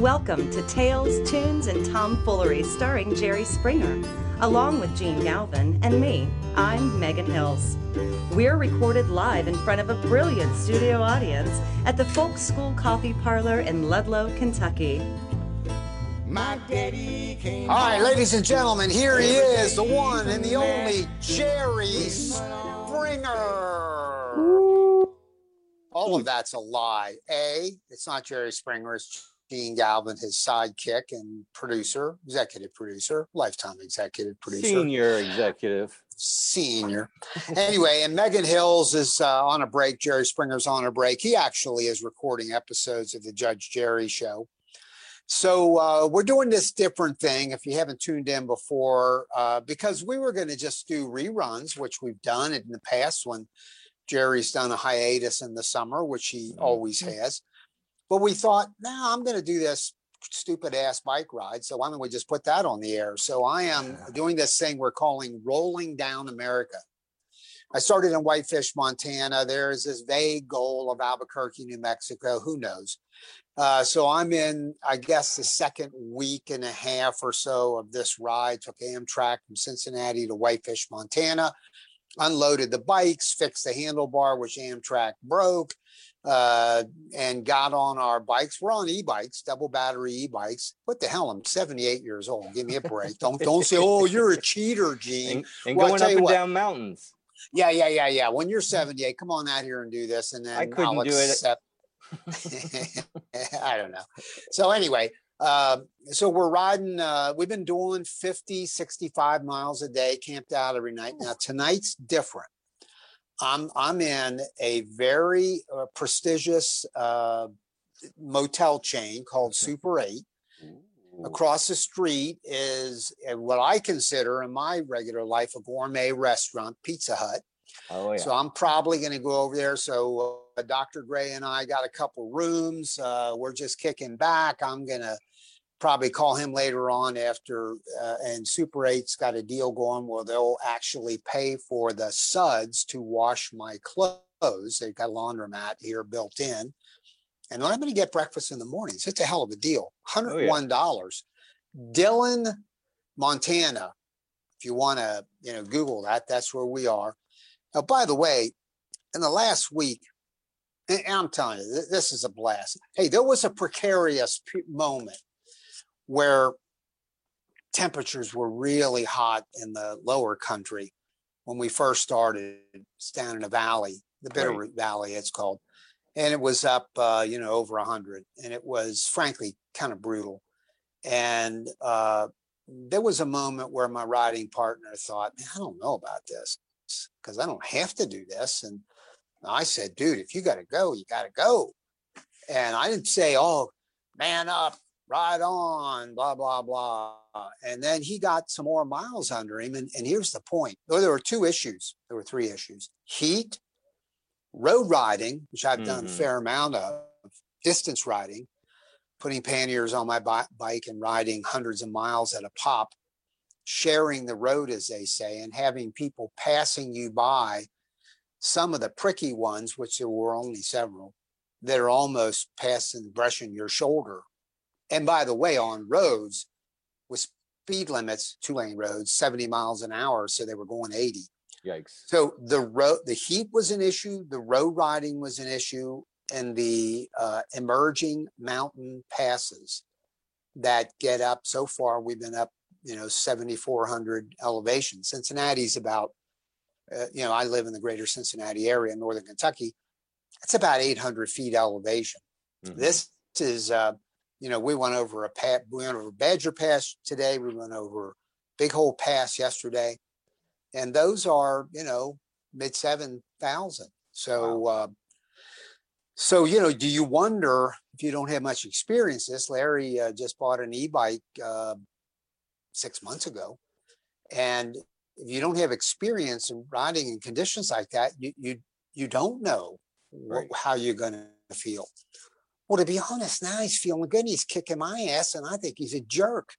Welcome to Tales, Tunes, and Tomfoolery starring Jerry Springer, along with Gene Galvin and me. I'm Megan Hills. We're recorded live in front of a brilliant studio audience at the Folk School Coffee Parlor in Ludlow, Kentucky. My daddy came All right, ladies and gentlemen, here he is, the one and the only Jerry Springer. All of that's a lie. A, it's not Jerry Springer, it's Gene Galvin, his sidekick and producer, executive producer, lifetime executive producer. Senior executive. Senior. anyway, and Megan Hills is uh, on a break. Jerry Springer's on a break. He actually is recording episodes of the Judge Jerry show. So uh, we're doing this different thing. If you haven't tuned in before, uh, because we were going to just do reruns, which we've done in the past when Jerry's done a hiatus in the summer, which he always has. But we thought, now I'm going to do this stupid ass bike ride. So why don't we just put that on the air? So I am doing this thing we're calling Rolling Down America. I started in Whitefish, Montana. There's this vague goal of Albuquerque, New Mexico. Who knows? Uh, so I'm in, I guess, the second week and a half or so of this ride. Took Amtrak from Cincinnati to Whitefish, Montana. Unloaded the bikes, fixed the handlebar, which Amtrak broke, uh, and got on our bikes. We're on e-bikes, double battery e-bikes. What the hell? I'm 78 years old. Give me a break. Don't don't say, oh, you're a cheater, Gene. And, and Well, going up and what. down mountains. Yeah, yeah, yeah, yeah. When you're 78, come on out here and do this, and then I couldn't I'll do it. I don't know. So anyway, uh, so we're riding. Uh, we've been doing 50, 65 miles a day, camped out every night. Now tonight's different. I'm I'm in a very uh, prestigious uh, motel chain called Super Eight. Across the street is uh, what I consider in my regular life a gourmet restaurant, Pizza Hut. Oh yeah. So I'm probably going to go over there. So uh, Dr. Gray and I got a couple rooms. Uh, we're just kicking back. I'm going to probably call him later on after. Uh, and Super 8's got a deal going where they'll actually pay for the suds to wash my clothes. They've got a laundromat here built in. And I'm going to get breakfast in the mornings. It's a hell of a deal. $101. Dillon, Montana. If you want to, you know, Google that, that's where we are. Now, by the way, in the last week, and I'm telling you, this is a blast. Hey, there was a precarious moment where temperatures were really hot in the lower country when we first started. Down in the valley, the Bitterroot Valley, it's called, and it was up, uh, you know, over hundred, and it was frankly kind of brutal. And uh, there was a moment where my riding partner thought, "Man, I don't know about this because I don't have to do this. And I said, dude, if you got to go, you got to go. And I didn't say, oh, man up, ride on, blah, blah, blah. And then he got some more miles under him. And, and here's the point well, there were two issues, there were three issues heat, road riding, which I've done a Mhm. fair amount of, distance riding, putting panniers on my bi- bike and riding hundreds of miles at a pop sharing the road, as they say, and having people passing you by, some of the pricky ones, which there were only several, that are almost passing, brushing your shoulder. And by the way, on roads with speed limits, two lane roads, 70 miles an hour, so they were going 80. Yikes. So the road, the heat was an issue, the road riding was an issue, and the uh, emerging mountain passes that get up. So far, we've been up, you know, 7,400 elevation. Cincinnati's about, uh, you know, I live in the greater Cincinnati area, northern Kentucky. It's about 800 feet elevation. Mhm. This is, uh, you know, we went over a pat, we went over Badger Pass today. We went over Big Hole Pass yesterday, and those are, you know, mid seven thousand. So, uh, so you know, do you wonder if you don't have much experience? This Larry uh, just bought an e-bike uh, six months ago, and if you don't have experience in riding in conditions like that, you you you don't know wh- how you're going to feel. Well, to be honest, now he's feeling good. He's kicking my ass, and I think he's a jerk.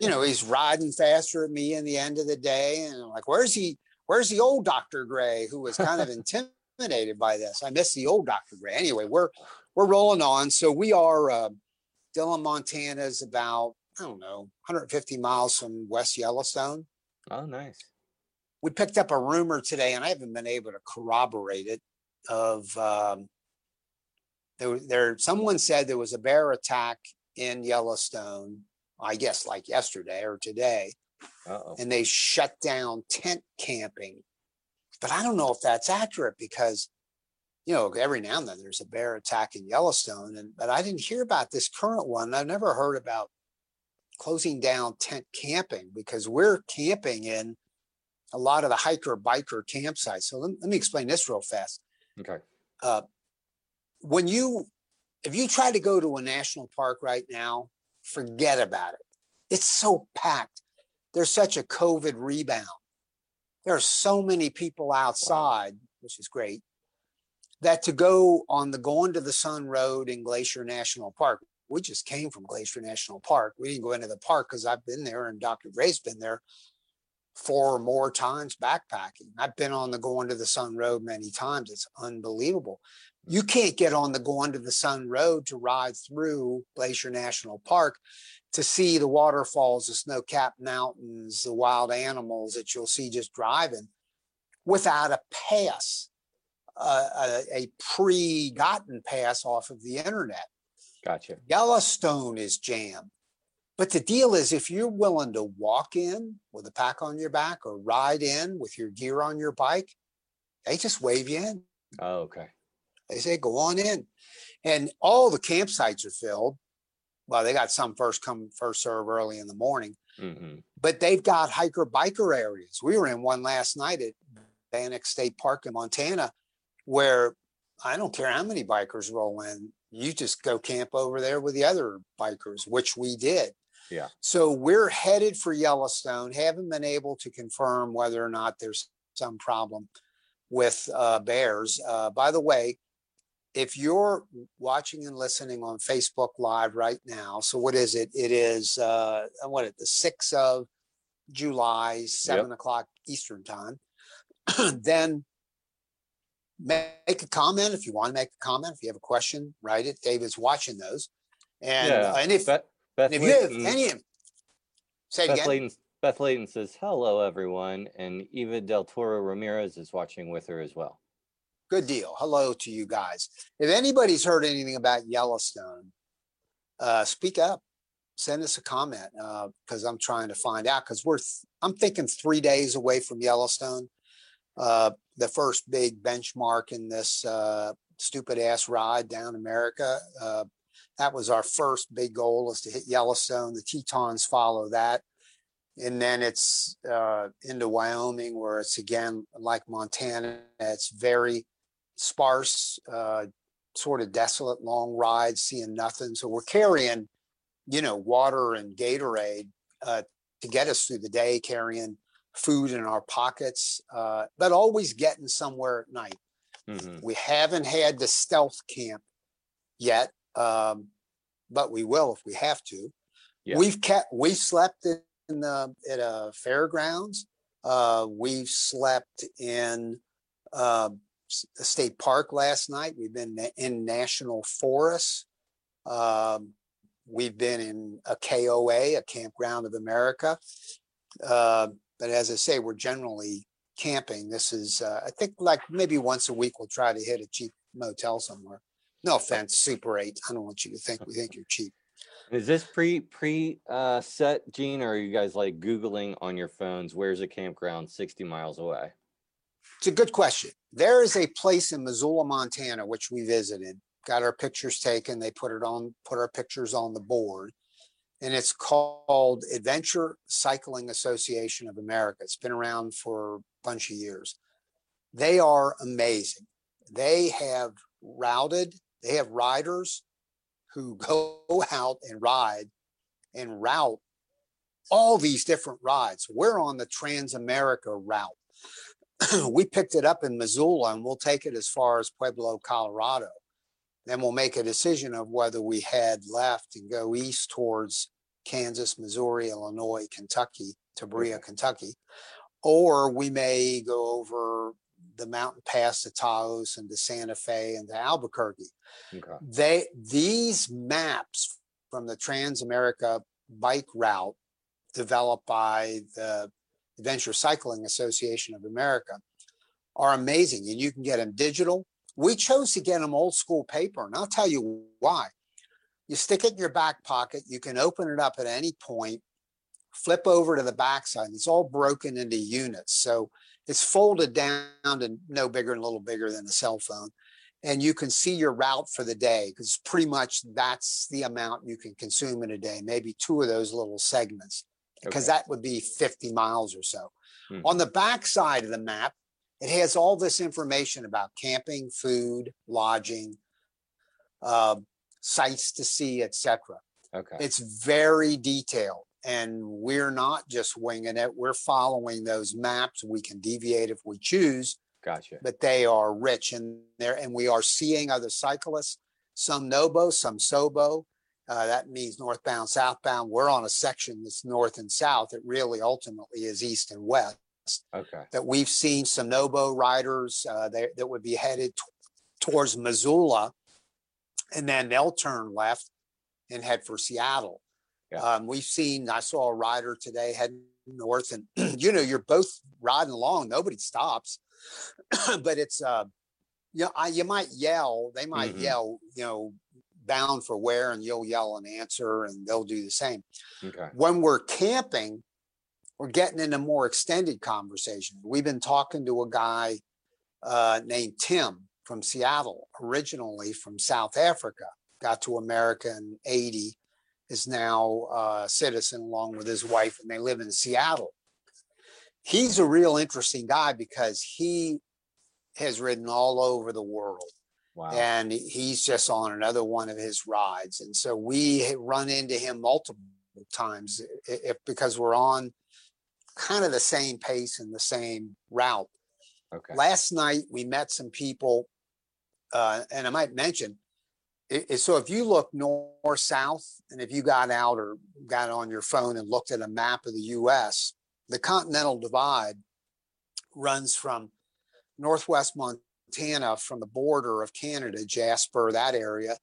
you know, he's riding faster at me in the end of the day, and I'm like, where's he? Where's the old Doctor Gray who was kind of intimidated by this? I miss the old Doctor Gray. Anyway, we're we're rolling on. So we are uh, Dillon, Montana is about, I don't know, 150 miles from West Yellowstone. Oh, nice. We picked up a rumor today, and I haven't been able to corroborate it. Of um, there, there, someone said there was a bear attack in Yellowstone. I guess like yesterday or today, Uh-oh. and they shut down tent camping. But I don't know if that's accurate because, you know, every now and then there's a bear attack in Yellowstone, and but I didn't hear about this current one. I've never heard about closing down tent camping because we're camping in a lot of the hiker biker campsites. So let, let me explain this real fast. Okay. Uh, when you, if you try to go to a national park right now, forget about it. It's so packed. There's such a COVID rebound. There are so many people outside, which is great, that to go on the Going to the Sun Road in Glacier National Park, we just came from Glacier National Park. We didn't go into the park because I've been there and Dr. Gray's been there four or more times backpacking. I've been on the Going to the Sun Road many times. It's unbelievable. You can't get on the Going to the Sun Road to ride through Glacier National Park to see the waterfalls, the snow capped mountains, the wild animals that you'll see just driving without a pass, uh, a, a pre gotten pass off of the internet. Gotcha. Yellowstone is jammed. But the deal is, if you're willing to walk in with a pack on your back or ride in with your gear on your bike, they just wave you in. Oh, okay. They say, go on in. And all the campsites are filled. Well, they got some first come, first serve early in the morning, hmm but they've got hiker biker areas. We were in one last night at Bannack State Park in Montana, where I don't care how many bikers roll in, you just go camp over there with the other bikers, which we did. Yeah. So we're headed for Yellowstone. Haven't been able to confirm whether or not there's some problem with uh, bears. Uh, by the way, if you're watching and listening on Facebook Live right now, so what is it? It is uh, what it the sixth of July, seven o'clock Eastern time. then make a comment if you want to make a comment. If you have a question, write it. David's watching those, and yeah. and if, Beth, Beth, if you have Layton, any, say Beth, again. Layton, Beth Layton says, hello, everyone. And Eva Del Toro Ramirez is watching with her as well. Good deal. Hello to you guys. If anybody's heard anything about Yellowstone, uh, speak up. Send us a comment because I'm trying to find out. Because we're, th- I'm thinking three days away from Yellowstone, uh, the first big benchmark in this uh, stupid ass ride down America. That was our first big goal is to hit Yellowstone. The Tetons follow that. And then it's uh, into Wyoming, where it's again like Montana. It's very sparse, uh, sort of desolate, long rides, seeing nothing. So we're carrying, you know, water and Gatorade uh, to get us through the day, carrying food in our pockets, uh, but always getting somewhere at night. hmm We haven't had the stealth camp yet, um, but we will if we have to. Yeah. We've kept we slept in the at a fairgrounds. Uh, we've slept in uh, s- a state park last night. We've been in national forests. Um, we've been in a KOA, a Campground of America. Uh, but as I say, we're generally camping. This is, uh, I think, like maybe once a week we'll try to hit a cheap motel somewhere. No offense, Super Eight. I don't want you to think we think you're cheap. Is this pre pre uh, set, Gene, or are you guys like Googling on your phones? Where's a campground 60 miles away? It's a good question. There is a place in Missoula, Montana, which we visited, got our pictures taken. They put it on, put our pictures on the board. And it's called Adventure Cycling Association of America. It's been around for a bunch of years. They are amazing. They have routed, they have riders who go out and ride and route all these different rides. We're on the Trans America route. we picked it up in Missoula and we'll take it as far as Pueblo, Colorado. Then we'll make a decision of whether we head left and go east towards Kansas, Missouri, Illinois, Kentucky, to Berea, Kentucky, or we may go over the mountain pass to Taos and to Santa Fe and to Albuquerque Okay. they these maps from the Trans America bike route developed by the Adventure Cycling Association of America are amazing and you can get them digital. We chose to get them old school paper and I'll tell you why. You stick it in your back pocket, you can open it up at any point, flip over to the backside, it's all broken into units. So it's folded down to no bigger and a little bigger than a cell phone. And you can see your route for the day because pretty much that's the amount you can consume in a day, maybe two of those little segments, because Okay. that would be 50 miles or so. Mhm. On the back side of the map, it has all this information about camping, food, lodging, uh, sights to see, etc. Okay. It's very detailed, and we're not just winging it. We're following those maps. We can deviate if we choose, Gotcha. but they are rich in there, and we are seeing other cyclists. Some Nobo, some Sobo. Uh, that means northbound, southbound. We're on a section that's north and south. It really ultimately is east and west Okay. that we've seen some Nobo riders uh, that, that would be headed t- towards Missoula, and then they'll turn left and head for Seattle. Yeah. Um, we've seen, I saw a rider today heading north, and you know, you're both riding along, nobody stops, but it's, uh, you know, I, you might yell, they might Mhm. yell, you know, bound for where, and you'll yell an answer, and they'll do the same Okay. when we're camping, we're getting into more extended conversations. We've been talking to a guy uh, named Tim from Seattle, originally from South Africa, got to America in 80, is now a citizen along with his wife, and they live in Seattle. He's a real interesting guy because he has ridden all over the world Wow. and he's just on another one of his rides and so we run into him multiple times if because we're on kind of the same pace and the same route Okay. last night we met some people uh, and i might mention i- i- so if you look north south and if you got out or got on your phone and looked at a map of the us the continental divide runs from northwest Montana from the border of Canada, Jasper, that area,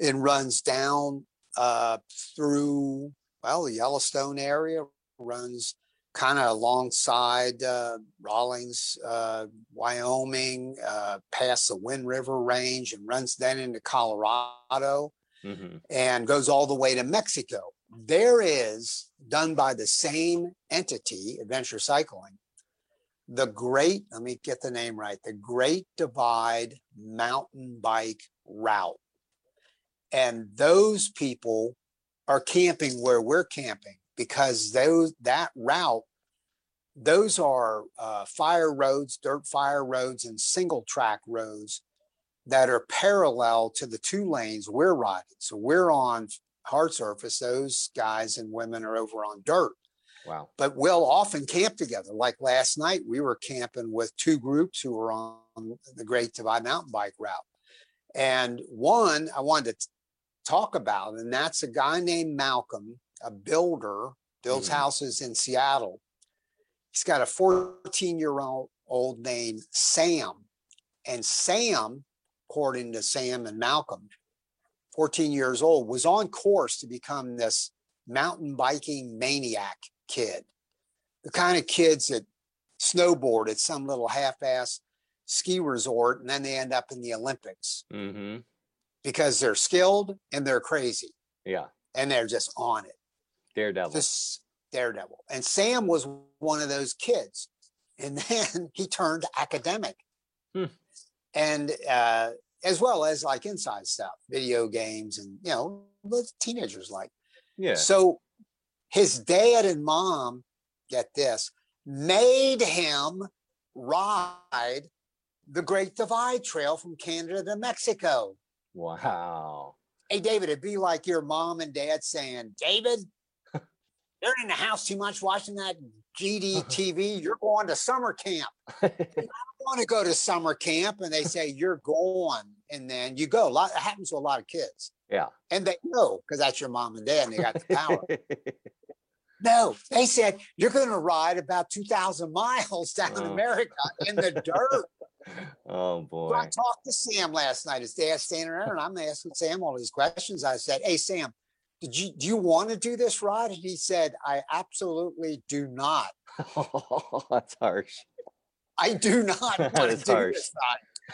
and runs down uh, through, well, the Yellowstone area, runs kind of alongside uh, Rawlings, uh, Wyoming, uh, past the Wind River Range, and runs then into Colorado hmm and goes all the way to Mexico. There is, done by the same entity, Adventure Cycling, the Great, let me get the name right, the Great Divide Mountain Bike Route. And those people are camping where we're camping because those that route, those are uh, fire roads, dirt fire roads, and single track roads that are parallel to the two lanes we're riding. So we're on hard surface. Those guys and women are over on dirt. Wow. But we'll often camp together. Like last night, we were camping with two groups who were on the Great Divide Mountain Bike route. And one I wanted to talk about, and that's a guy named Malcolm, a builder, builds Mhm. houses in Seattle. He's got a 14 year old old named Sam. And Sam, according to Sam and Malcolm, 14 years old, was on course to become this mountain biking maniac kid. The kind of kids that snowboard at some little half-ass ski resort and then they end up in the Olympics hmm because they're skilled and they're crazy Yeah. and they're just on it. Daredevil. This daredevil. And Sam was one of those kids. And then he turned academic. Hmm. And uh, as well as like inside stuff, video games and you know, what teenagers like. yeah. So his dad and mom, get this, made him ride the Great Divide Trail from Canada to Mexico. Wow. Hey, David, it'd be like your mom and dad saying, David, you're in the house too much watching that GD uh-huh. TV. You're going to summer camp. I want to go to summer camp and they say you're going and then you go a lot it happens to a lot of kids Yeah. and they know because that's your mom and dad and they got the power no they said you're going to ride about 2000 miles down Oh. america in the dirt oh So boy. i talked to sam last night his dad's standing there and i'm asking sam all these questions i said hey sam did you do you want to do this, Rod? And he said, I absolutely do not. That's harsh. I do not want to do harsh. this.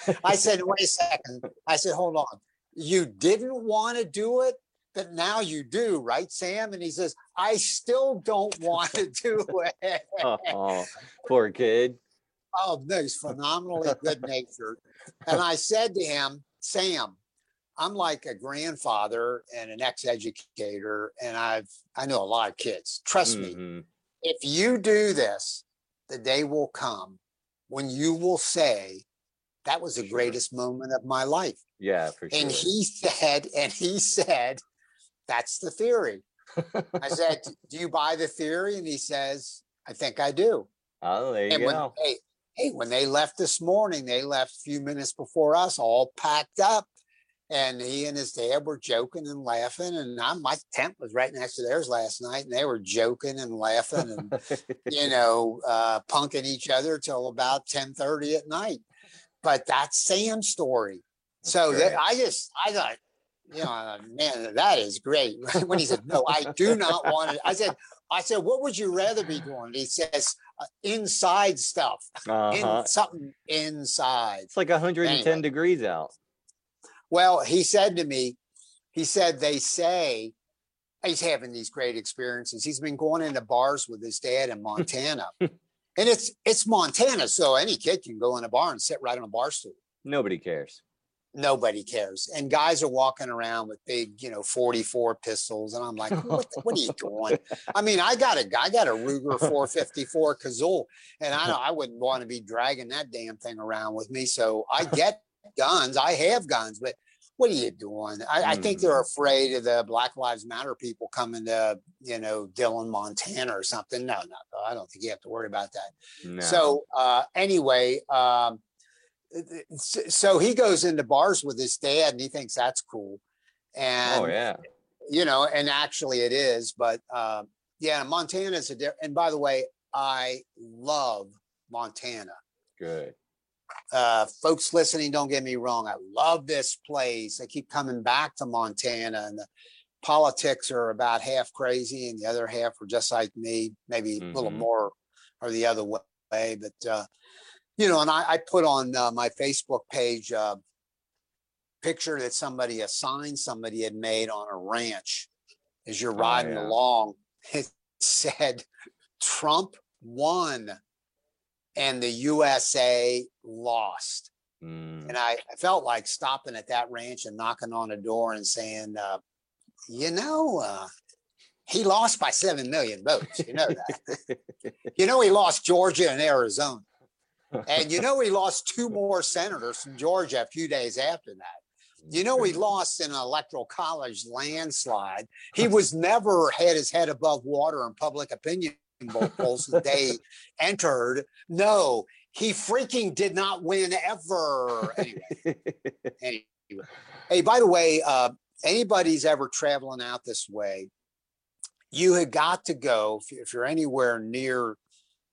Rod. I said, wait a second. I said, hold on. You didn't want to do it, but now you do, right, Sam? And he says, I still don't want to do it. Oh, poor kid. Oh, no, he's phenomenally good natured. And I said to him, Sam, I'm like a grandfather and an ex-educator, and I've I know a lot of kids. Trust me, Mhm. if you do this, the day will come when you will say, That was the Sure. greatest moment of my life. Yeah, for sure. And he said, and he said, That's the theory. I said, Do you buy the theory? And he says, I think I do. oh, there you And when go. hey, hey, when they left this morning, they left a few minutes before us, all packed up. And he and his dad were joking and laughing. And I, my tent was right next to theirs last night, and they were joking and laughing and you know, uh, punking each other till about ten thirty at night. But that's Sam's story. That's so that. I just I thought, you know, man, that is great. when he said, "No, I do not want it," I said, "I said, what would you rather be doing?" He says, uh, "Inside stuff, uh-huh. in something inside." It's like 110 Anyway. degrees out. Well, he said to me, he said, they say he's having these great experiences. He's been going into bars with his dad in Montana. and it's it's Montana, so any kid can go in a bar and sit right on a bar stool. Nobody cares. Nobody cares. And guys are walking around with big, you know, 44 pistols. And I'm like, what, the- what are you doing? I mean, I got a I got a Ruger 454 Casull, and I don't, I wouldn't want to be dragging that damn thing around with me. So I get guns. I have guns, but what are you doing? I, I think they're afraid of the Black Lives Matter people coming to, you know, Dillon, Montana or something. No, no, I don't think you have to worry about that. No. So uh, anyway, um, so he goes into bars with his dad, and he thinks that's cool. And oh yeah. you know, and actually it is, but uh, yeah, Montana is a di- and by the way, I love Montana. Good. Uh, folks listening, don't get me wrong. I love this place. I keep coming back to Montana, and the politics are about half crazy, and the other half are just like me, maybe a little Mhm. more or the other way. But uh, you know, and I, I put on uh, my Facebook page a picture that somebody, a sign somebody had made on a ranch as you're Oh, riding yeah. along. It said, "Trump won." And the USA lost. Mm. And I, I felt like stopping at that ranch and knocking on a door and saying, uh, you know, uh, he lost by 7 million votes. You know that. you know, he lost Georgia and Arizona. And you know, he lost two more senators from Georgia a few days after that. You know, he lost in an electoral college landslide. He was never had his head above water in public opinion polls the day he entered. No, he freaking did not win ever. Anyway, anyway. Hey, by the way, uh, anybody's ever traveling out this way, you had got to go if you're anywhere near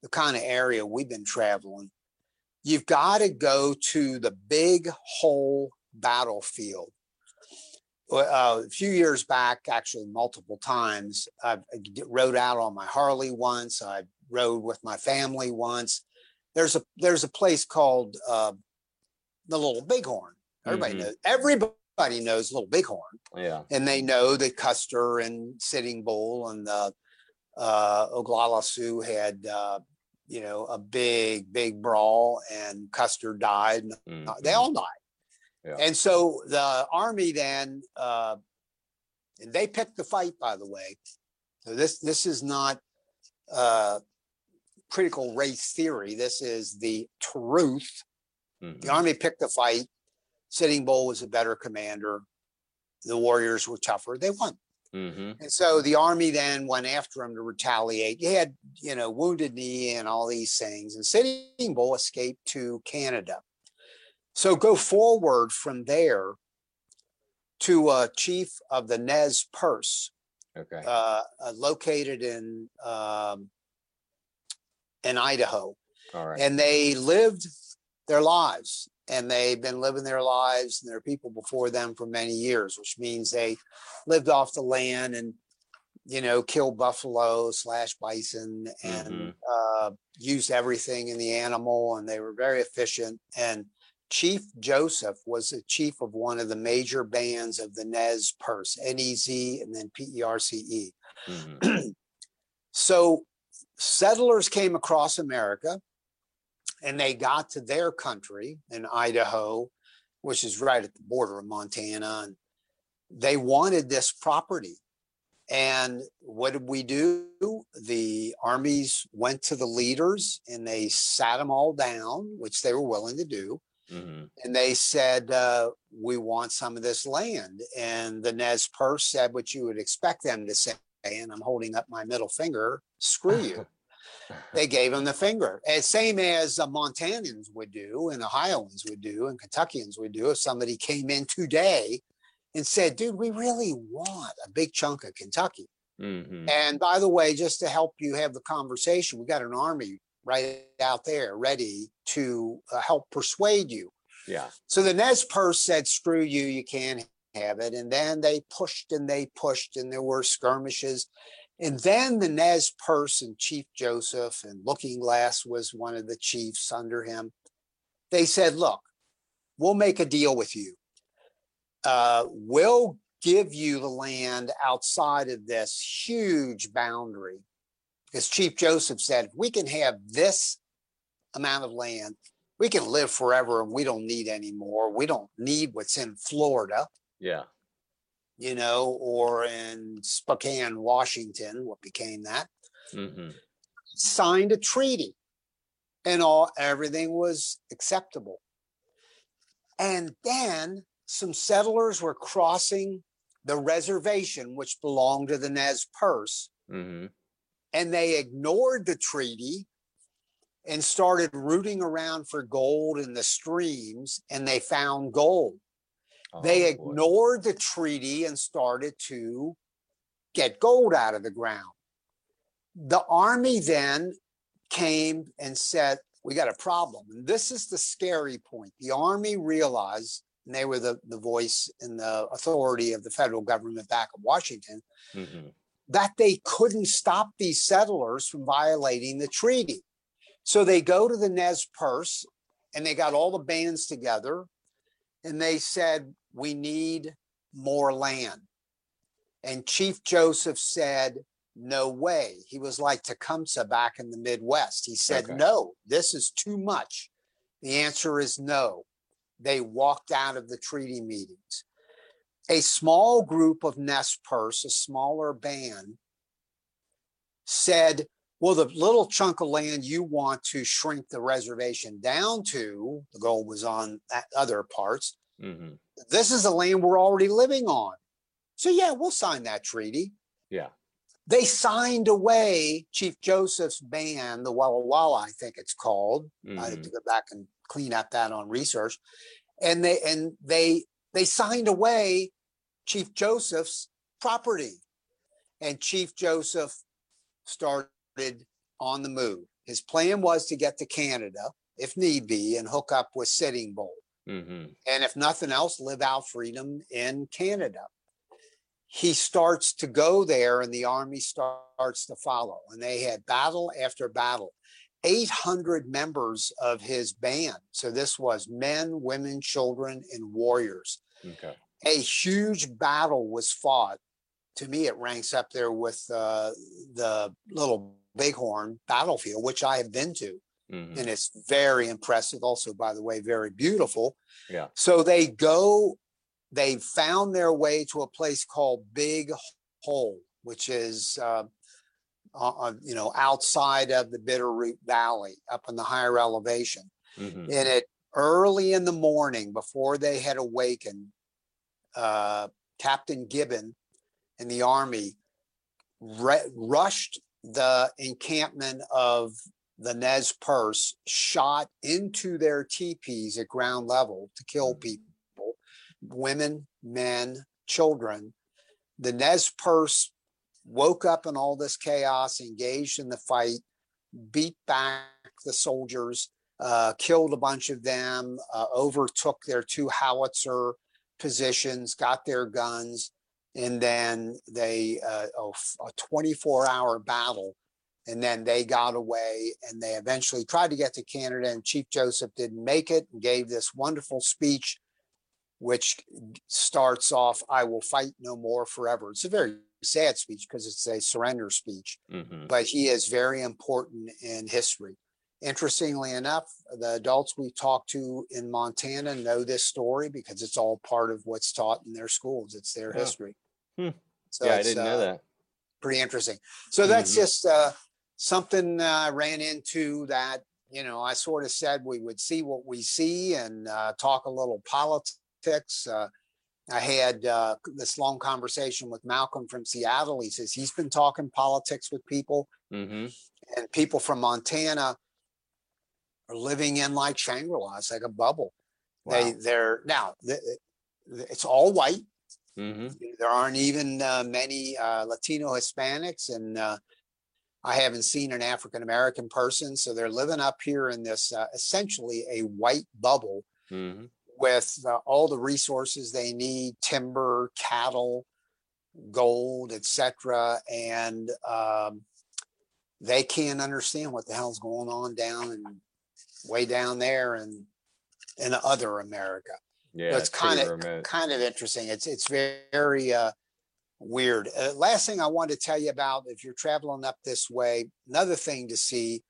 the kind of area we've been traveling. You've got to go to the Big Hole Battlefield. Well, Uh, a few years back, actually multiple times, I've I rode out on my Harley once. I rode with my family once. There's a there's a place called uh, the Little Bighorn. Everybody Mhm. knows. Everybody knows Little Bighorn, yeah. and they know that Custer and Sitting Bull and the uh, Oglala Sioux had uh, you know a big big brawl, and Custer died. and uh, They all died. Yeah. And so the army then uh, and they picked the fight, by the way. So this this is not uh, critical race theory. This is the truth. Mhm. The army picked the fight. Sitting Bull was a better commander. The warriors were tougher. They won. Mhm. And so the army then went after him to retaliate. He had, you know, wounded knee and all these things. And Sitting Bull escaped to Canada. So go forward from there to a chief of the Nez Perce, Okay. uh, uh, located in um, in Idaho, All right. and they lived their lives. and they've been living their lives and there are people before them for many years, which means they lived off the land and you know killed buffalo slash bison and Mhm. uh, used everything in the animal, and they were very efficient. And Chief Joseph was the chief of one of the major bands of the Nez Perce, N E Z, and then P E R C E. Mhm. So settlers came across America and they got to their country in Idaho, which is right at the border of Montana. And they wanted this property. And what did we do? The armies went to the leaders and they sat them all down, which they were willing to do. Mhm. And they said, uh, We want some of this land. And the Nez Perce said what you would expect them to say. And I'm holding up my middle finger, screw you. they gave him the finger. And same as uh, Montanans would do, and Ohioans would do, and Kentuckians would do if somebody came in today and said, Dude, we really want a big chunk of Kentucky. Mhm. And by the way, just to help you have the conversation, we got an army right out there ready to uh, help persuade you. Yeah. So the Nez Perce said, screw you, you can't have it. And then they pushed and they pushed, and there were skirmishes. And then the Nez Perce and Chief Joseph and Looking Glass was one of the chiefs under him. They said, look, we'll make a deal with you. Uh, we'll give you the land outside of this huge boundary. Because Chief Joseph said, if we can have this amount of land, we can live forever and we don't need any more. We don't need what's in Florida, Yeah. you know, or in Spokane, Washington, what became that. hmm Signed a treaty and all everything was acceptable. And then some settlers were crossing the reservation, which belonged to the Nez Perce, hmm and they ignored the treaty and started rooting around for gold in the streams, and they found gold. they Oh, boy. ignored the treaty and started to get gold out of the ground. The army then came and said, We got a problem. And this is the scary point. The army realized, and they were the, the voice and the authority of the federal government back in Washington, Mhm. That they couldn't stop these settlers from violating the treaty. So they go to the Nez Perce and they got all the bands together and they said, We need more land. And Chief Joseph said, No way. He was like Tecumseh back in the Midwest. He said, Okay. No, this is too much. The answer is no. They walked out of the treaty meetings a small group of Nez Perce, a smaller band, said, Well, the little chunk of land you want to shrink the reservation down to, the goal was on that other parts. Mhm. This is the land we're already living on. So, yeah, we'll sign that treaty. Yeah. They signed away Chief Joseph's band, the Walla Walla, I think it's called. I have to go back and clean up that on research. And they and they they signed away Chief Joseph's property. And Chief Joseph started on the move. His plan was to get to Canada, if need be, and hook up with Sitting Bull. Mhm. And if nothing else, live out freedom in Canada. He starts to go there, and the army starts to follow. And they had battle after battle. 800 members of his band. So this was men, women, children, and warriors. Okay. A huge battle was fought. To me, it ranks up there with uh, the little Bighorn battlefield, which I have been to. Mhm. And it's very impressive. Also, by the way, very beautiful. Yeah. So they go, they found their way to a place called Big Hole, which is, uh, uh, you know, outside of the Bitterroot Valley, up in the higher elevation. Mhm. And it early in the morning, before they had awakened, uh, Captain Gibbon and the army re- rushed the encampment of the Nez Perce, shot into their teepees at ground level to kill people, women, men, children. The Nez Perce woke up in all this chaos, engaged in the fight, beat back the soldiers, uh, killed a bunch of them, uh, overtook their two howitzer positions, got their guns, and then they uh, a, a 24 hour battle. And then they got away and they eventually tried to get to Canada. And Chief Joseph didn't make it and gave this wonderful speech, which starts off, I will fight no more forever. It's a very sad speech because it's a surrender speech, Mhm. but he is very important in history. Interestingly enough, the adults we talked to in Montana know this story because it's all part of what's taught in their schools. It's their Oh. history. Hmm. So yeah, I didn't know uh, that. Pretty interesting. So that's Mhm. just uh, something I ran into that, you know, I sort of said we would see what we see and uh, talk a little politics. Uh, I had uh, this long conversation with Malcolm from Seattle. He says he's been talking politics with people, hmm and people from Montana are living in like Shangri-La. It's like a bubble. They Wow. they're now it's all white. hmm There aren't even uh, many uh, Latino Hispanics, and uh, I haven't seen an African American person. So they're living up here in this uh, essentially a white bubble hmm with uh, all the resources they need timber cattle gold etc and um, they can't understand what the hell's going on down and way down there and in other america Yeah, So it's kind of remote. kind of interesting it's it's very, uh, weird uh, last thing i wanted to tell you about if you're traveling up this way another thing to see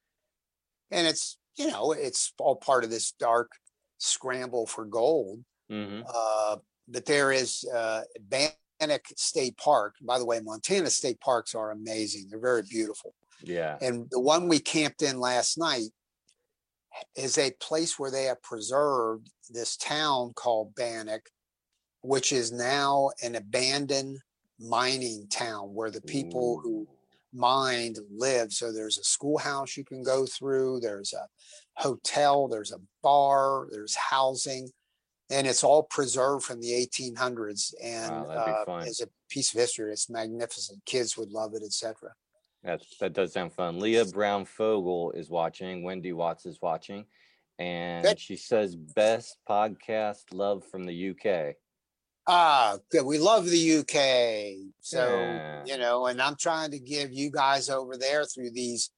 and it's you know it's all part of this dark scramble for gold hmm uh, but there is uh, Bannack State Park. By the way, Montana state parks are amazing. They're very beautiful. Yeah. And the one we camped in last night is a place where they have preserved this town called Bannack, which is now an abandoned mining town where the people who mined live. So there's a schoolhouse you can go through, there's a hotel, there's a bar, there's housing, and it's all preserved from the 1800s. And Wow, uh, as a piece of history, it's magnificent. Kids would love it, etc. That that does sound fun. Leah Brown Fogel is watching. Wendy Watts is watching, and she says best podcast love from the UK. Ah, good. We love the UK. So, Yeah. you know, and I'm trying to give you guys over there through these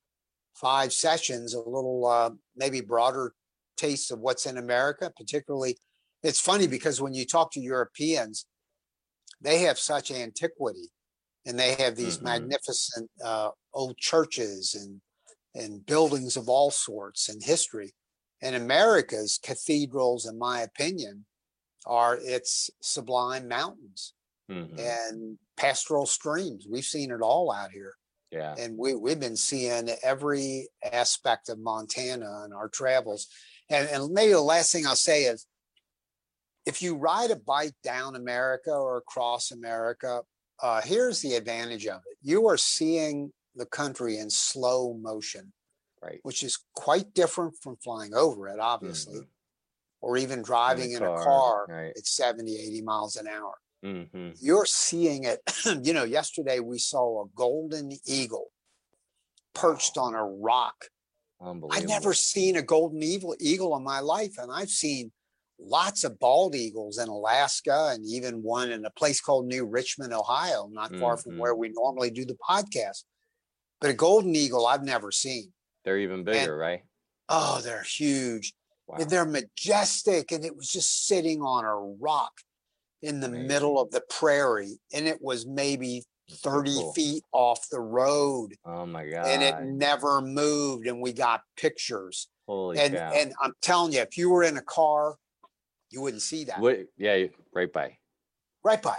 five sessions a little uh, maybe broader taste of what's in America, particularly. It's funny because when you talk to Europeans, they have such antiquity and they have these Mhm. magnificent uh, old churches and and buildings of all sorts and history. And America's cathedrals, in my opinion, are its sublime mountains Mhm. and pastoral streams. We've seen it all out here. Yeah. And we, we've been seeing every aspect of Montana in our travels. And, and maybe the last thing I'll say is if you ride a bike down America or across America, uh, here's the advantage of it. You are seeing the country in slow motion, Right. which is quite different from flying over it, obviously, Mhm. or even In driving the in a car Right. at 70, 80 miles an hour hmm you're seeing it. you know, yesterday we saw a golden eagle perched on a rock. I've never seen a golden eagle, eagle in my life, and I've seen lots of bald eagles in Alaska and even one in a place called New Richmond, Ohio, not far from Mhm. where we normally do the podcast. But a golden eagle I've never seen. They're even bigger, right? Oh, they're huge. Wow. And they're majestic, and it was just sitting on a rock in the Amazing. middle of the prairie, and it was maybe That's so 30 cool. feet off the road, Oh my god. and it never moved. And we got pictures. Holy And cow. and I'm telling you, if you were in a car, you wouldn't see that. what? Yeah. Right by. Right by. it.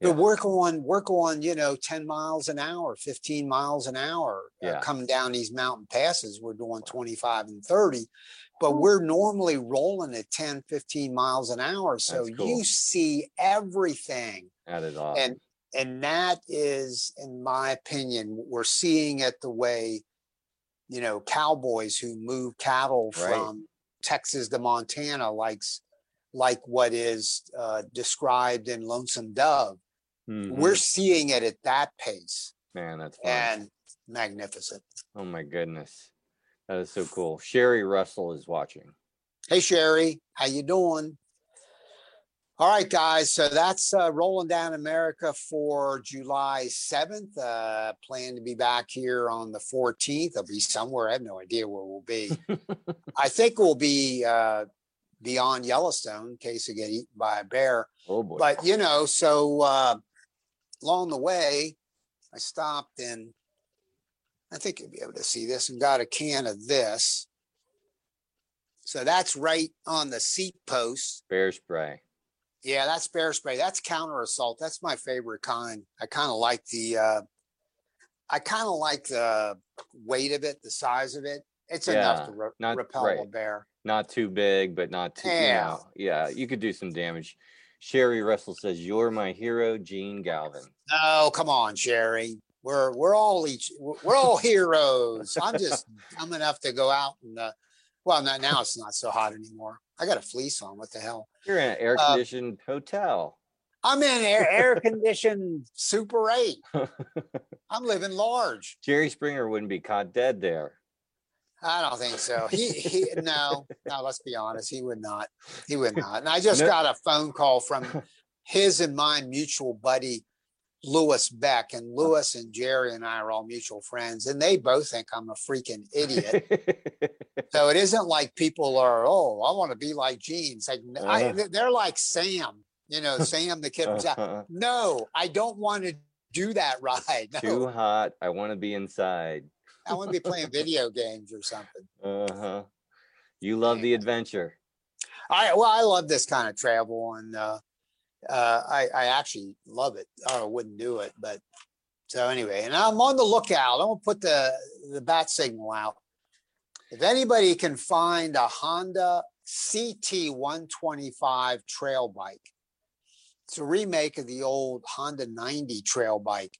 Yeah. But we're going, we're going, you know, 10 miles an hour, 15 miles an hour, uh, Yeah. coming down these mountain passes. We're doing 25 and 30, but we're normally rolling at 10, 15 miles an hour. So cool. you see everything. That is awesome. And and that is, in my opinion, we're seeing it the way, you know, cowboys who move cattle Right. from Texas to Montana likes like what is uh, described in Lonesome Dove Mhm. we're seeing it at that pace man, that's fun. and magnificent. Oh my goodness. That is so cool. Sherry Russell is watching. Hey Sherry, how you doing? All right, guys. So that's uh, rolling down America for July 7th. Uh, plan to be back here on the 14th. I'll be somewhere. I have no idea where we'll be. I think we'll be uh, beyond Yellowstone in case we get eaten by a bear. Oh boy. But, you know, so uh, along the way, I stopped and I think you'll be able to see this and got a can of this. So that's right on the seat post. Bear spray. Yeah, that's bear spray. That's counter assault. That's my favorite kind. I kind of like the uh I kind of like the weight of it, the size of it. It's enough to re- not- repel a bear. Not too big, but not too. Yeah. Yeah. yeah, you could do some damage. Sherry Russell says, "You're my hero, Jene Galvin." Oh, come on, Sherry. We're we're all each we're all heroes. I'm just dumb enough to go out and uh, well, not now it's not so hot anymore. I got a fleece on. What the hell? You're in an air Uh, conditioned hotel. I'm in air, air conditioned Super 8. I'm living large. Jerry Springer wouldn't be caught dead there. I don't think so. He, he no, no, let's be honest. He would not. He would not. And I just No. got a phone call from his and my mutual buddy, Lewis Beck. And Lewis and Jerry and I are all mutual friends, and they both think I'm a freaking idiot. so it isn't like people are, oh, I want to be like Jene. It's like Uh-huh. they're like Sam, you know, Sam the kid. Uh-huh. No, I don't want to do that ride. Too hot. I want to be inside. I want to be playing video games or something. Uh huh. You love the adventure. I well, I love this kind of travel, and uh, uh, I I actually love it. I wouldn't do it, but so anyway, and I'm on the lookout. I'm gonna put the the bat signal out. If anybody can find a Honda CT 125 trail bike, it's a remake of the old Honda 90 trail bike.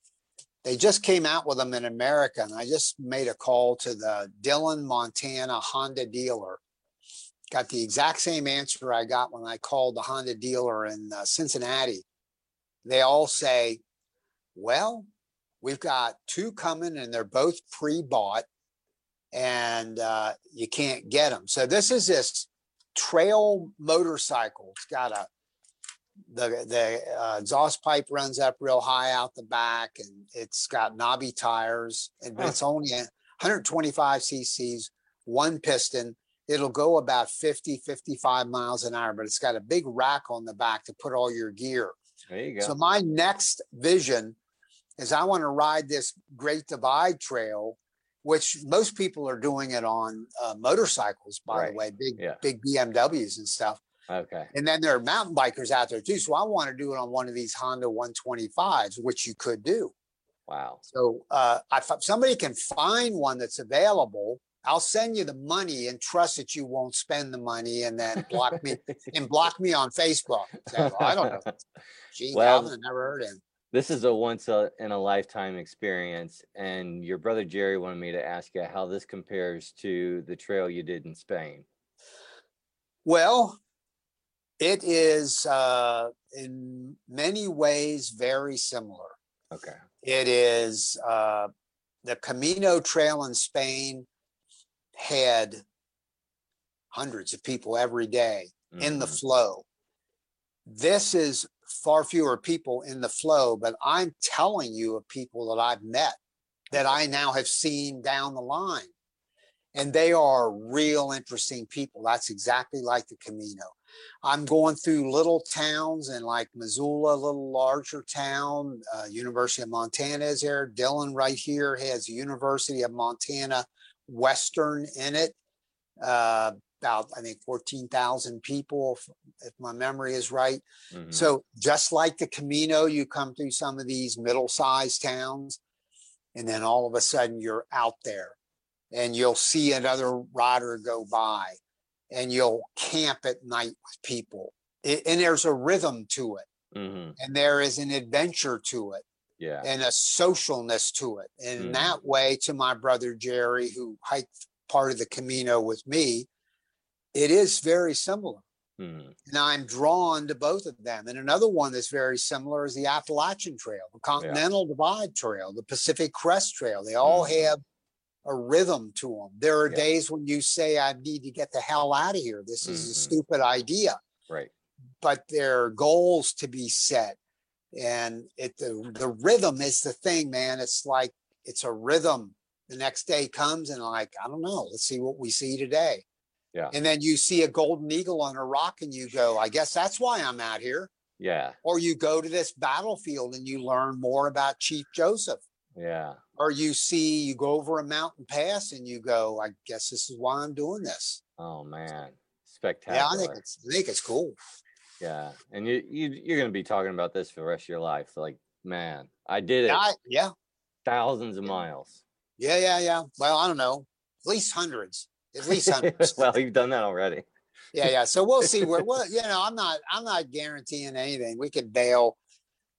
They just came out with them in America, and I just made a call to the Dillon, Montana Honda dealer got the exact same answer I got when I called the Honda dealer in uh, Cincinnati. They all say, well, we've got two coming and they're both pre bought and uh, you can't get them. So this is this trail motorcycle. It's got a, the, the uh, exhaust pipe runs up real high out the back and it's got knobby tires and it's only 125 cc's, one piston it'll go about 50 55 miles an hour but it's got a big rack on the back to put all your gear There you go. so my next vision is i want to ride this great divide trail which most people are doing it on uh, motorcycles by Right. the way big Yeah. big bmws and stuff okay. and then there are mountain bikers out there too so i want to do it on one of these honda 125s which you could do Wow. so uh, if somebody can find one that's available, I'll send you the money and trust that you won't spend the money and then block me and block me on Facebook. Well, I don't know. Gee, Well- Calvin, I never heard him. This is a once in a lifetime experience, and your brother Jerry wanted me to ask you how this compares to the trail you did in Spain. Well, it is uh, in many ways very similar. Okay. It is uh, the Camino Trail in Spain had hundreds of people every day in the Mhm. flow. This is far fewer people in the flow, but I'm telling you of people that I've met that I now have seen down the line. And they are real interesting people. That's exactly like the Camino. I'm going through little towns and like Missoula, a little larger town. Uh, University of Montana is there. Dillon right here has University of Montana Western in it. Uh, about I think 14,000 people, if, if my memory is right. Mhm. So just like the Camino, you come through some of these middle-sized towns, and then all of a sudden you're out there, and you'll see another rider go by, and you'll camp at night with people, I- and there's a rhythm to it, Mhm. and there is an adventure to it, Yeah. and a socialness to it. And Mhm. that way, to my brother Jerry, who hiked part of the Camino with me, it is very similar Mhm. and I'm drawn to both of them. And another one that's very similar is the Appalachian Trail, the Continental Divide Trail, the Pacific Crest Trail. They all Mhm. have a rhythm to them. There are Yeah. days when you say, I need to get the hell out of here. This is a Mhm. stupid idea. Right. But there are goals to be set. And it the, the rhythm is the thing, man. It's like it's a rhythm. The next day comes and like, I don't know, let's see what we see today. Yeah. And then you see a golden eagle on a rock and you go, I guess that's why I'm out here. Yeah. Or you go to this battlefield and you learn more about Chief Joseph. Yeah. Or you see, you go over a mountain pass and you go, I guess this is why I'm doing this. Oh man. Spectacular! Yeah, I think it's I think it's cool. Yeah. And you, you you're gonna be talking about this for the rest of your life. Like, man, I did it Yeah, I, yeah, thousands of miles. yeah, yeah, yeah. Well, I don't know, at least hundreds, at least hundreds. well, you've done that already. yeah, yeah. So we'll see where. Well, you know, I'm not. I'm not guaranteeing anything. We could bail.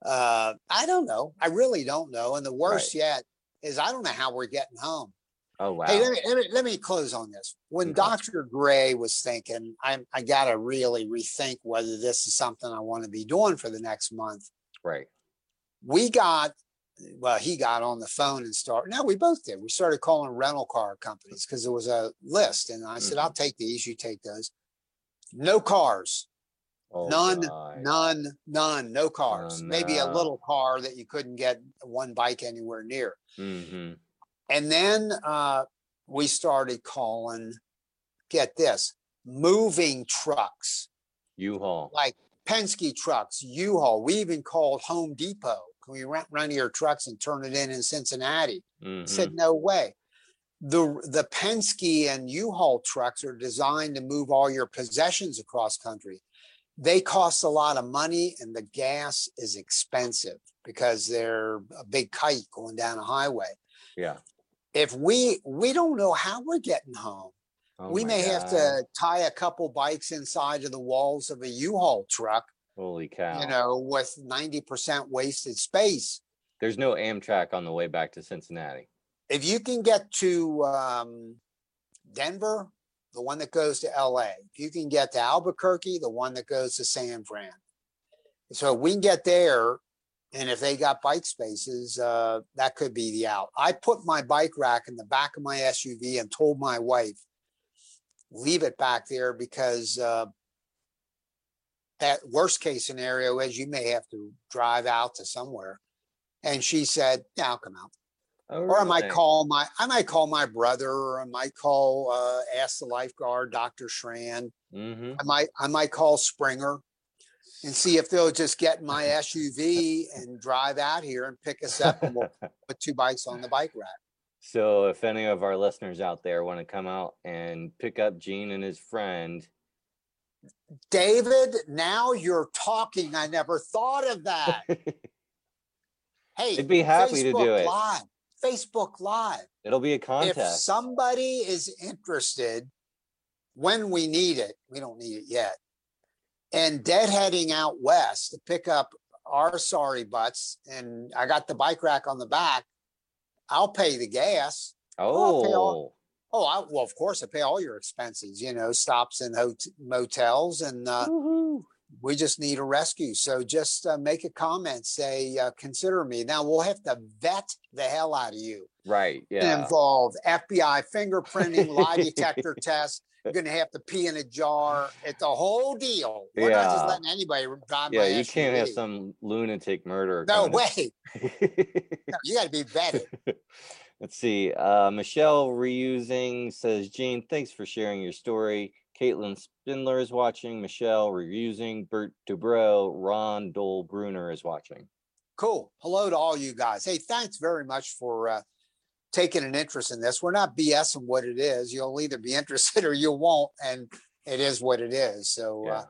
Uh, I don't know. I really don't know. And the worst yet is I don't know how we're getting home. Oh wow. Hey, let me, let me let me close on this. When Okay. Dr. Gray was thinking, I I gotta really rethink whether this is something I want to be doing for the next month. right. We got well, he got on the phone and started. No, we both did. We started calling rental car companies because there was a list, and I said, Mhm. "I'll take these. You take those." No cars, Oh, none, God. none, none, no cars. Oh, Maybe a little car that you couldn't get one bike anywhere near. Mhm. And then uh, we started calling, get this, moving trucks U-Haul. like Penske trucks, U-Haul. We even called Home Depot. Can we rent run your trucks and turn it in in Cincinnati? Mhm. Said no way. The the Penske and U-Haul trucks are designed to move all your possessions across country. They cost a lot of money and the gas is expensive because they're a big kite going down a highway Yeah. if we we don't know how we're getting home Oh we may have to tie a couple bikes inside of the walls of a u-haul truck Holy cow. you know with 90% wasted space There's no Amtrak on the way back to Cincinnati. if you can get to um, denver the one that goes to la if you can get to albuquerque the one that goes to san fran. So we can get there and if they got bike spaces uh, that could be the out. I put my bike rack in the back of my suv and told my wife leave it back there because uh, that worst case scenario is you may have to drive out to somewhere. And she said yeah i'll come out Oh, or I might call my I might call my brother, or I might call uh, ask the lifeguard, Doctor Shran. Mhm. I might I might call Springer and see if they'll just get my SUV and drive out here and pick us up, and we'll put two bikes on the bike rack. So if any of our listeners out there want to come out and pick up Jene and his friend, David, now you're talking. I never thought of that. Hey, They'd be happy to do it. Live, Facebook Live. it'll be a contest. if somebody is interested when we need it, we don't need it yet, and deadheading out west to pick up our sorry butts, and I got the bike rack on the back, I'll pay the gas. Oh, all- Oh, I, well, of course, I pay all your expenses, you know, stops in hot- motels, and uh, we just need a rescue. So just uh, make a comment, say, uh, consider me. Now we'll have to vet the hell out of you right. Yeah. involve FBI fingerprinting, lie detector test. You're going to have to pee in a jar. It's a whole deal. We're not just letting anybody drive Yeah. You can't have some lunatic murderer. No way. No, you got to be vetted. Let's see. Uh, Michelle reusing says, Jene, thanks for sharing your story. Caitlin Spindler is watching. Michelle reusing. Bert Dubrow. Ron Dole Bruner is watching. Cool. Hello to all you guys. Hey, thanks very much for uh, taking an interest in this. We're not BSing what it is. You'll either be interested or you won't, and it is what it is. So, Yeah. uh,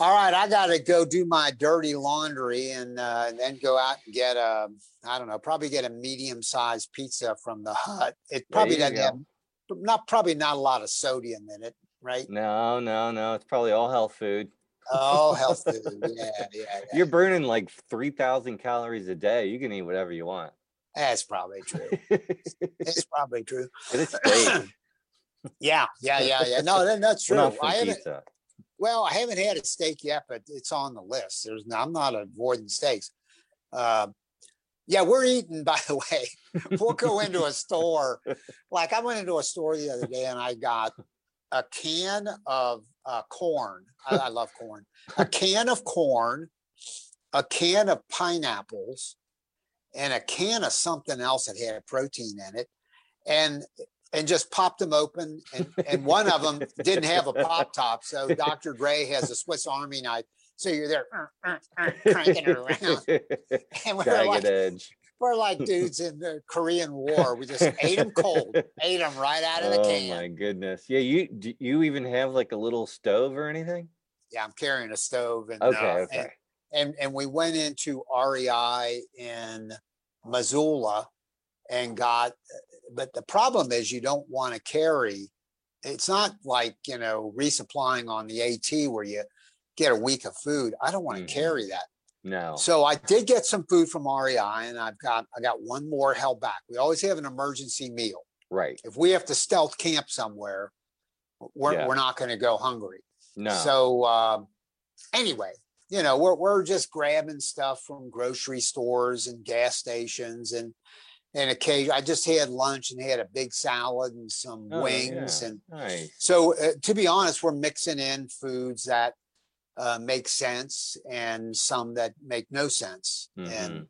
all right, I got to go do my dirty laundry and, uh, and then go out and get a, I don't know, probably get a medium sized pizza from the hut. It probably doesn't go. have not probably not a lot of sodium in it, right? No, no, no. It's probably all health food. All health food. Yeah, yeah, yeah. You're burning like 3,000 calories a day. You can eat whatever you want. That's probably true. It's probably true. a steak. Yeah, yeah, yeah, yeah. No, that, that's true. I haven't. pizza. Well, I haven't had a steak yet, but it's on the list. There's I'm not avoiding steaks. Uh, Yeah, we're eating, by the way. we'll go into a store. Like I went into a store the other day and I got a can of uh, corn. I, I love corn. A can of corn, a can of pineapples, and a can of something else that had protein in it. And and just popped them open. And, and one of them didn't have a pop top. So Dr. Gray has a Swiss Army knife. So you're there uh, uh, uh, cranking it around. And we're Jagged like, edge. We're like dudes in the Korean War. We just ate them cold, ate them right out of the Oh can. Oh my goodness. Yeah, you do you even have like a little stove or anything? Yeah, I'm carrying a stove and Okay, uh, okay. and, and and we went into REI in Missoula and got but the problem is you don't want to carry it's not like you know resupplying on the AT where you get a week of food. I don't want to Mhm. carry that. No. So I did get some food from REI and I've got I got one more held back. We always have an emergency meal. Right. If we have to stealth camp somewhere, we're Yeah. we're not going to go hungry. No. So um, anyway, you know, we're we're just grabbing stuff from grocery stores and gas stations and and occasion. I just had lunch and had a big salad and some Oh, wings yeah. and nice. so uh, to be honest, we're mixing in foods that uh, make sense and some that make no sense Mhm. and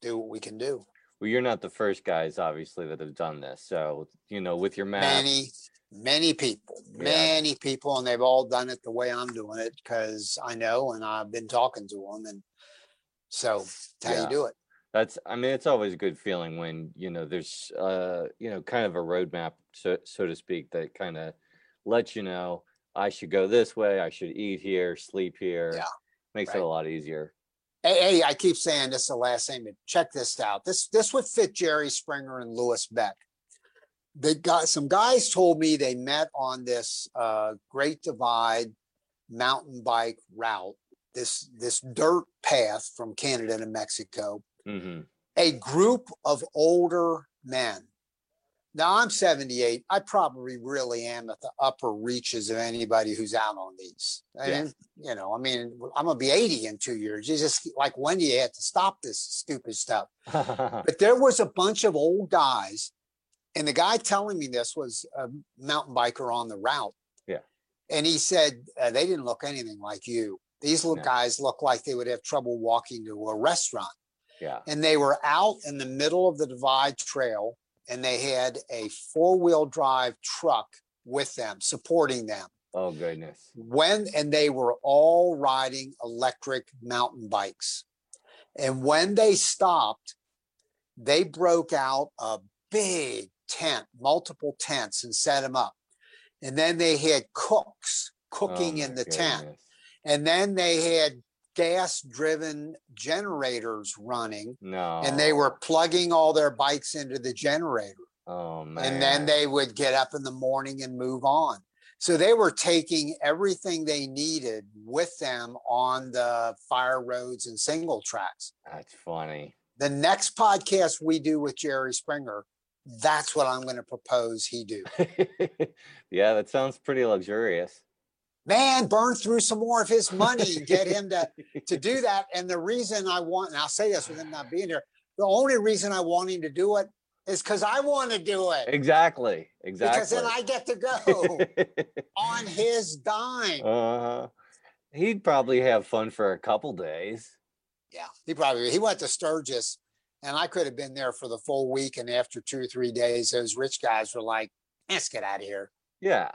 do what we can do. Well, you're not the first guys, obviously, that have done this. So, you know, with your map, Many, many people, Yeah. many people, and they've all done it the way I'm doing it because I know and I've been talking to them. And so how Yeah. you do it. that's, I mean, it's always a good feeling when, you know, there's, uh, you know, kind of a roadmap, so, so to speak, that kind of lets you know, I should go this way, I should eat here, sleep here. Yeah, Makes right. it a lot easier. Hey, hey, I keep saying this is the last thing, but check this out. This this would fit Jerry Springer and Lewis Beck. They got some guys told me they met on this uh, Great Divide mountain bike route, this this dirt path from Canada to Mexico. hmm A group of older men. Now I'm 78. I probably really am at the upper reaches of anybody who's out on these. I Yeah. you know, I mean, I'm gonna be 80 in two years. You just like when do you have to stop this stupid stuff? But there was a bunch of old guys, and the guy telling me this was a mountain biker on the route. Yeah. And he said uh, they didn't look anything like you. These little No. guys look like they would have trouble walking to a restaurant yeah. and they were out in the middle of the divide trail and they had a four-wheel drive truck with them supporting them. Oh, goodness. when and they were all riding electric mountain bikes. And when they stopped they broke out a big tent multiple tents and set them up. And then they had cooks cooking Oh, in the tent. and then they had gas driven generators running No. and they were plugging all their bikes into the generator Oh, man. and then they would get up in the morning and move on so they were taking everything they needed with them on the fire roads and single tracks That's funny. the next podcast we do with jerry springer that's what i'm going to propose he do yeah, that sounds pretty luxurious. Man burn through some more of his money and get him to to do that. And the reason I want, and I'll say this with him not being here, the only reason I want him to do it is because I want to do it. Exactly. Exactly. Because then I get to go on his dime. uh, he'd probably have fun for a couple days. Yeah, he probably he went to Sturgis, and I could have been there for the full week. And after two or three days, those rich guys were like, "Let's get out of here." Yeah.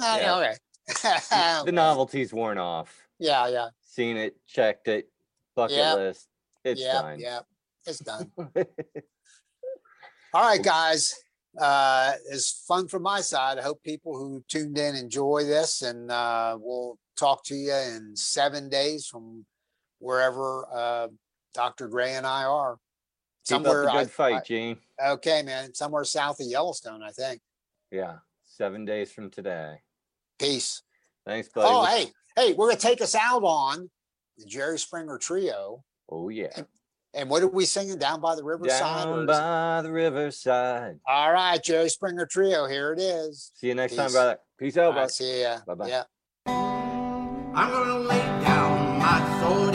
Oh, Yeah. Okay. The novelty's worn off. Yeah, yeah, Seen it, checked it, bucket Yep. list. It's yeah, done. yeah. It's done. All right, guys. Uh, it's fun from my side. I hope people who tuned in enjoy this, and uh, we'll talk to you in seven days from wherever uh, Dr. Gray and I are. Keep up the good I- fight, Jene. Okay, man. Somewhere south of Yellowstone, I think. Yeah. Seven days from today. Peace. Thanks, buddy. Oh, hey, hey, we're gonna take us out on the Jerry Springer Trio. Oh, yeah. And what are we singing down by the riverside? Down by the riverside. All right, Jerry Springer Trio. Here it is. See you next time, Peace. brother. Peace out, All right, bud. see ya. Bye-bye. Yeah. I'm gonna lay down my sword